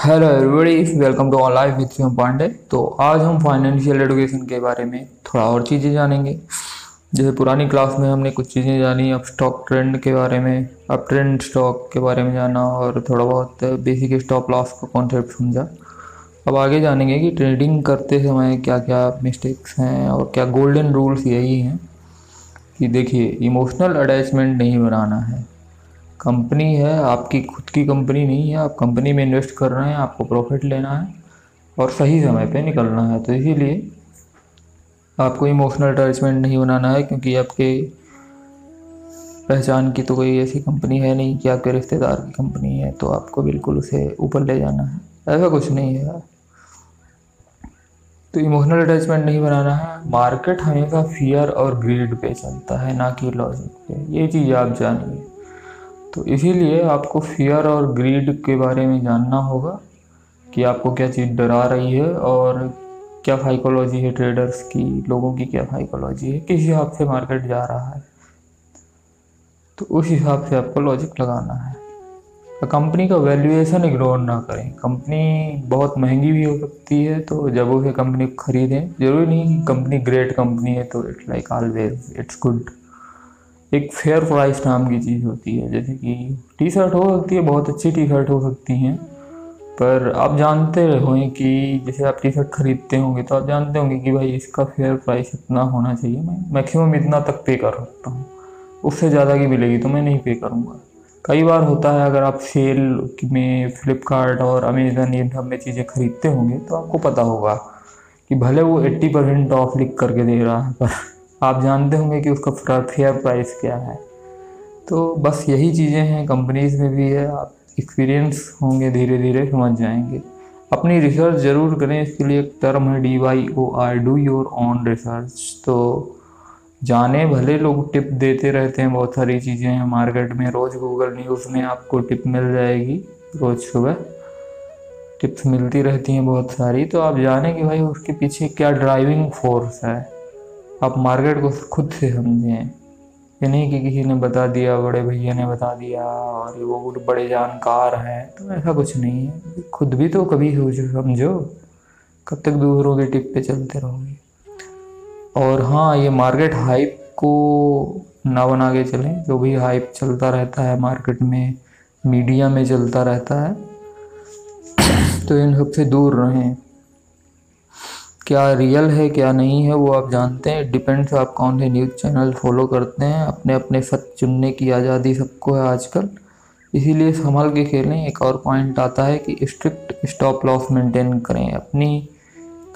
Hello everybody welcome to all life with Shivam Pandey तो आज हम फाइनेंशियल एजुकेशन के बारे में थोड़ा और चीज़ें जानेंगे। जैसे पुरानी क्लास में हमने कुछ चीज़ें जानी, अब स्टॉक ट्रेंड के बारे में, अब ट्रेंड स्टॉक के बारे में जाना और थोड़ा बहुत बेसिक स्टॉप लॉस का कॉन्सेप्ट समझा। अब आगे जानेंगे कि ट्रेडिंग करते समय क्या क्या मिस्टेक्स हैं और क्या गोल्डन रूल्स यही हैं कि देखिए इमोशनल अटैचमेंट नहीं बनाना है। कंपनी है, आपकी खुद की कंपनी नहीं है, आप कंपनी में इन्वेस्ट कर रहे हैं, आपको प्रॉफिट लेना है और सही समय पे निकलना है। तो इसीलिए आपको इमोशनल अटैचमेंट नहीं बनाना है, क्योंकि आपके पहचान की तो कोई ऐसी कंपनी है नहीं कि आपके रिश्तेदार की कंपनी है तो आपको बिल्कुल उसे ऊपर ले जाना है। ऐसा कुछ नहीं है। तो इमोशनल अटैचमेंट नहीं बनाना है। मार्केट हमेशा फियर और ग्रीड पे चलता है, ना कि लॉजिक पे। ये चीज़ आप जानिए। तो इसीलिए आपको फियर और ग्रीड के बारे में जानना होगा कि आपको क्या चीज़ डरा रही है और क्या साइकोलॉजी है ट्रेडर्स की, लोगों की क्या साइकोलॉजी है, किस हिसाब से मार्केट जा रहा है। तो उस हिसाब से आपको लॉजिक लगाना है। कंपनी का वैल्यूएशन इग्नोर ना करें। कंपनी बहुत महँगी भी हो सकती है तो जब उसे कंपनी खरीदें। ज़रूरी नहीं कि कंपनी ग्रेट कंपनी है तो it's like always it's good एक फेयर प्राइस नाम की चीज़ होती है। जैसे कि टी शर्ट हो सकती है, बहुत अच्छी टी शर्ट हो सकती हैं, पर आप जानते होंगे कि जैसे आप टी शर्ट खरीदते होंगे तो आप जानते होंगे कि भाई इसका फेयर प्राइस इतना होना चाहिए। मैं मैक्सिमम इतना तक पे कर सकता हूँ। उससे ज़्यादा की मिलेगी तो मैं नहीं पे करूँगा। कई बार होता है, अगर आप सेल में फ्लिपकार्ट और अमेज़न इन सब में चीज़ें खरीदते होंगे तो आपको पता होगा कि भले वो 80 परसेंट ऑफ़ लिख करके दे रहा है, पर आप जानते होंगे कि उसका फेयर प्राइस क्या है। तो बस यही चीज़ें हैं कंपनीज़ में भी है, आप एक्सपीरियंस होंगे धीरे धीरे समझ जाएँगे। अपनी रिसर्च ज़रूर करें, इसके लिए एक टर्म है D Y O R do your own research तो जाने, भले लोग टिप देते रहते हैं, बहुत सारी चीज़ें हैं मार्केट में, रोज़ गूगल न्यूज़ में आपको टिप मिल जाएगी, रोज़ सुबह। टिप्स मिलती रहती हैं बहुत सारी तो आप जाने कि भाई उसके पीछे क्या ड्राइविंग फोर्स है। आप मार्केट को खुद से समझें। ये नहीं कि किसी ने बता दिया, बड़े भैया ने बता दिया, और वो बड़े जानकार हैं तो ऐसा कुछ नहीं है। खुद भी तो कभी सोचो समझो, कब तक दूसरों के टिप पे चलते रहोगे। और हाँ ये मार्केट हाइप को ना बना के चलें। जो भी हाइप चलता रहता है मार्केट में मीडिया में चलता रहता है तो इन सबसे दूर रहें। क्या रियल है, क्या नहीं है, वो आप जानते हैं। डिपेंड्स आप कौन से न्यूज़ चैनल फॉलो करते हैं। अपने अपने सच चुनने की आज़ादी सबको है आजकल। इसीलिए संभल के खेलें। एक और पॉइंट आता है कि स्ट्रिक्ट स्टॉप लॉस मेंटेन करें। अपनी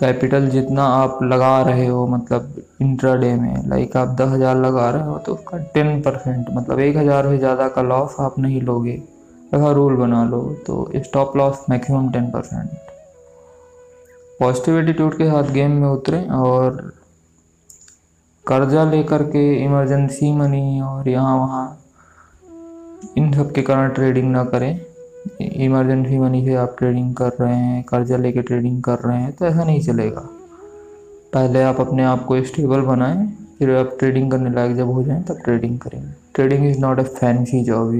कैपिटल जितना आप लगा रहे हो मतलब इंट्राडे में लाइक आप दस हज़ार लगा रहे हो तो उसका टेन परसेंट मतलब एक हज़ार से ज़्यादा का लॉस आप नहीं लोगे। ऐसा रूल बना लो तो stop loss maximum ten percent positive attitude के साथ गेम में उतरें और कर्जा लेकर के इमरजेंसी मनी और यहाँ वहाँ इन सब के कारण ट्रेडिंग ना करें। इमरजेंसी मनी से आप ट्रेडिंग कर रहे हैं, कर्जा लेके ट्रेडिंग कर रहे हैं तो ऐसा नहीं चलेगा। पहले आप अपने आप को स्टेबल बनाएँ, फिर आप ट्रेडिंग करने लायक जब हो जाएँ, तब ट्रेडिंग करेंगे trading is not a fancy job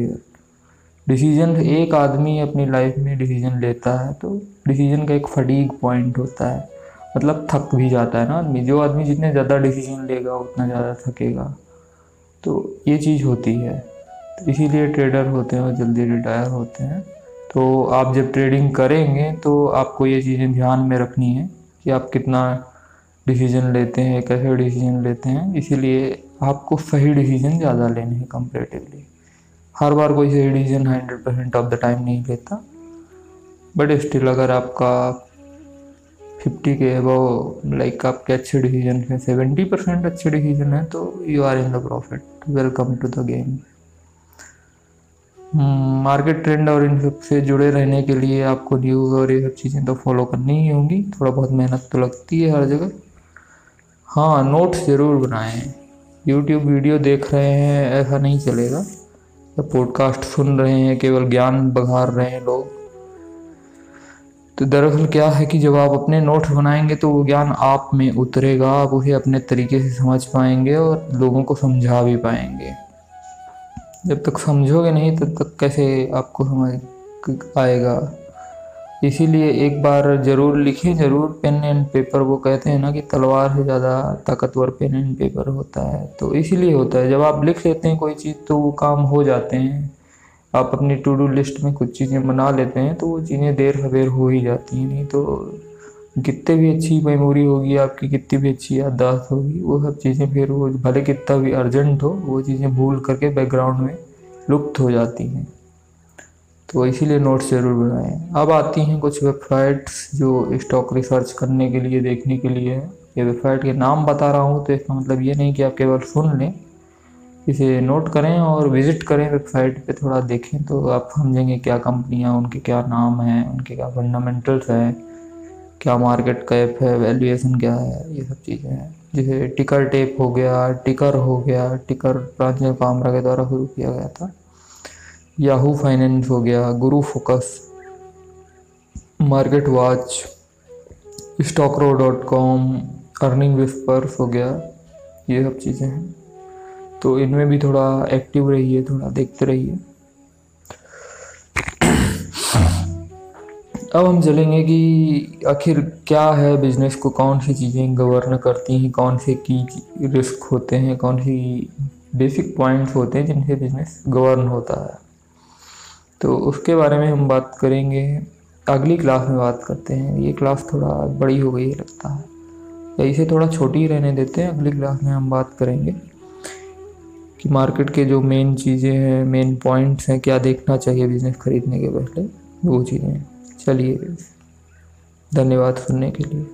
decision एक आदमी अपनी लाइफ में डिसीज़न लेता है तो डिसीज़न का एक फटीक पॉइंट होता है। मतलब थक भी जाता है ना आदमी। जो आदमी जितने ज़्यादा डिसीज़न लेगा, उतना ज़्यादा थकेगा। तो ये चीज़ होती है। तो इसीलिए ट्रेडर होते हैं और जल्दी रिटायर होते हैं। तो आप जब ट्रेडिंग करेंगे तो आपको ये चीज़ें ध्यान में रखनी है कि आप कितना डिसीज़न लेते हैं, कैसे डिसीज़न लेते हैं। इसीलिए आपको सही डिसीज़न ज़्यादा लेने हैं कंपेरेटिवली हर बार कोई सही decision hundred percent of the time नहीं लेता। बट स्टिल अगर आपका फिफ्टी के वो लाइक आपके अच्छे डिसीज़न है सेवेंटी परसेंट अच्छे डिसीज़न है तो you are in the profit welcome to the game market trend और इन सबसे जुड़े रहने के लिए आपको न्यूज़ और ये सब चीज़ें तो फॉलो करनी ही होंगी. थोड़ा बहुत मेहनत तो लगती है हर जगह. हाँ नोट्स ज़रूर बनाएँ. यूट्यूब वीडियो देख रहे हैं, ऐसा नहीं चलेगा. या पॉडकास्ट सुन रहे हैं, केवल ज्ञान बघार रहे हैं लोग तो दरअसल क्या है कि जब आप अपने नोट्स बनाएँगे तो वो ज्ञान आप में उतरेगा, आप उसे अपने तरीके से समझ पाएँगे और लोगों को समझा भी पाएँगे। जब तक समझोगे नहीं, तब तक कैसे आपको समझ आएगा? इसीलिए एक बार ज़रूर लिखें ज़रूर पेन एंड पेपर। वो कहते हैं ना कि तलवार से ज़्यादा ताकतवर पेन एंड पेपर होता है। तो इसीलिए होता है। जब आप लिख लेते हैं कोई चीज़ तो वो काम हो जाते हैं। आप अपनी टू डू लिस्ट में कुछ चीज़ें बना लेते हैं तो वो चीज़ें देर सवेर हो ही जाती हैं। नहीं तो कितने भी अच्छी मेमोरी होगी, आपकी कितनी भी अच्छी याददाश्त होगी, वो सब चीज़ें फिर वो भले कितना भी अर्जेंट हो, वो चीज़ें भूल करके बैकग्राउंड में लुप्त हो जाती हैं। तो इसीलिए नोट्स ज़रूर बनाएँ। अब आती हैं कुछ वेबसाइट्स जो स्टॉक रिसर्च करने के लिए, देखने के लिए है। ये वेबसाइट के नाम बता रहा हूँ तो इसका मतलब ये नहीं कि आप केवल सुन लें इसे नोट करें और विज़िट करें वेबसाइट पे थोड़ा देखें तो आप समझेंगे क्या कंपनियाँ उनके क्या नाम हैं, उनके क्या फंडामेंटल्स हैं, क्या मार्केट कैप है वैल्यूएशन क्या है, ये सब चीज़ें हैं। जैसे टिकर टेप हो गया टिकर हो गया टिकर प्रांजल कामरा के द्वारा शुरू किया गया था। याहू फाइनेंस हो गया Guru Focus Market Watch StockRow dot com Earnings Whispers हो गया, ये सब चीज़ें हैं। तो इनमें भी थोड़ा एक्टिव रहिए, थोड़ा देखते रहिए। अब हम चलेंगे कि आखिर क्या है बिज़नेस को, कौन सी चीज़ें गवर्न करती हैं, कौन से की रिस्क होते हैं, कौन सी बेसिक पॉइंट्स होते हैं जिनसे बिज़नेस गवर्न होता है। तो उसके बारे में हम बात करेंगे। अगली क्लास में बात करते हैं। ये क्लास थोड़ा बड़ी हो गई है, लगता है। या इसे थोड़ा छोटी ही रहने देते हैं। अगली क्लास में हम बात करेंगे। कि मार्केट के जो मेन चीज़ें हैं मेन पॉइंट्स हैं, क्या देखना चाहिए बिज़नेस ख़रीदने के पहले? वो चीज़ें चलिए, धन्यवाद सुनने के लिए।